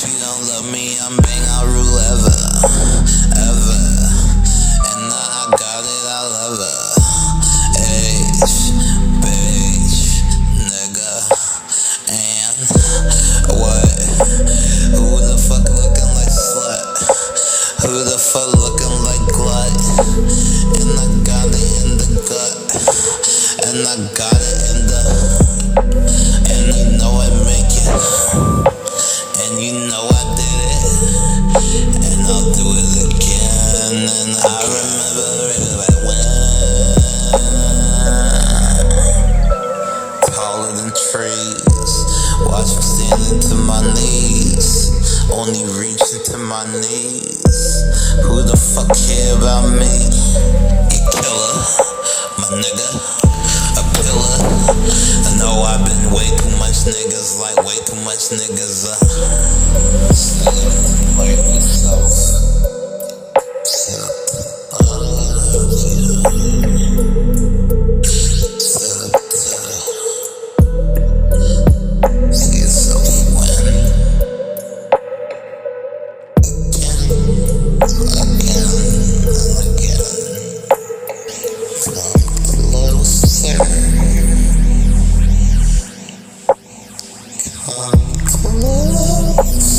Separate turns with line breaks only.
she don't love me, I'm bang, I rule ever, ever. And I got it, I love her. H, bitch, nigga. And what? Who the fuck looking like slut? Who the fuck looking like glut? And I got it in the gut. And I got and I'll do it again, and I remember it when, taller than trees, watch me my knees, only my knees. Who the fuck care about me? Get killer, my nigga, a. I know I've been way too much niggas, like way too much niggas. Uh, Come on.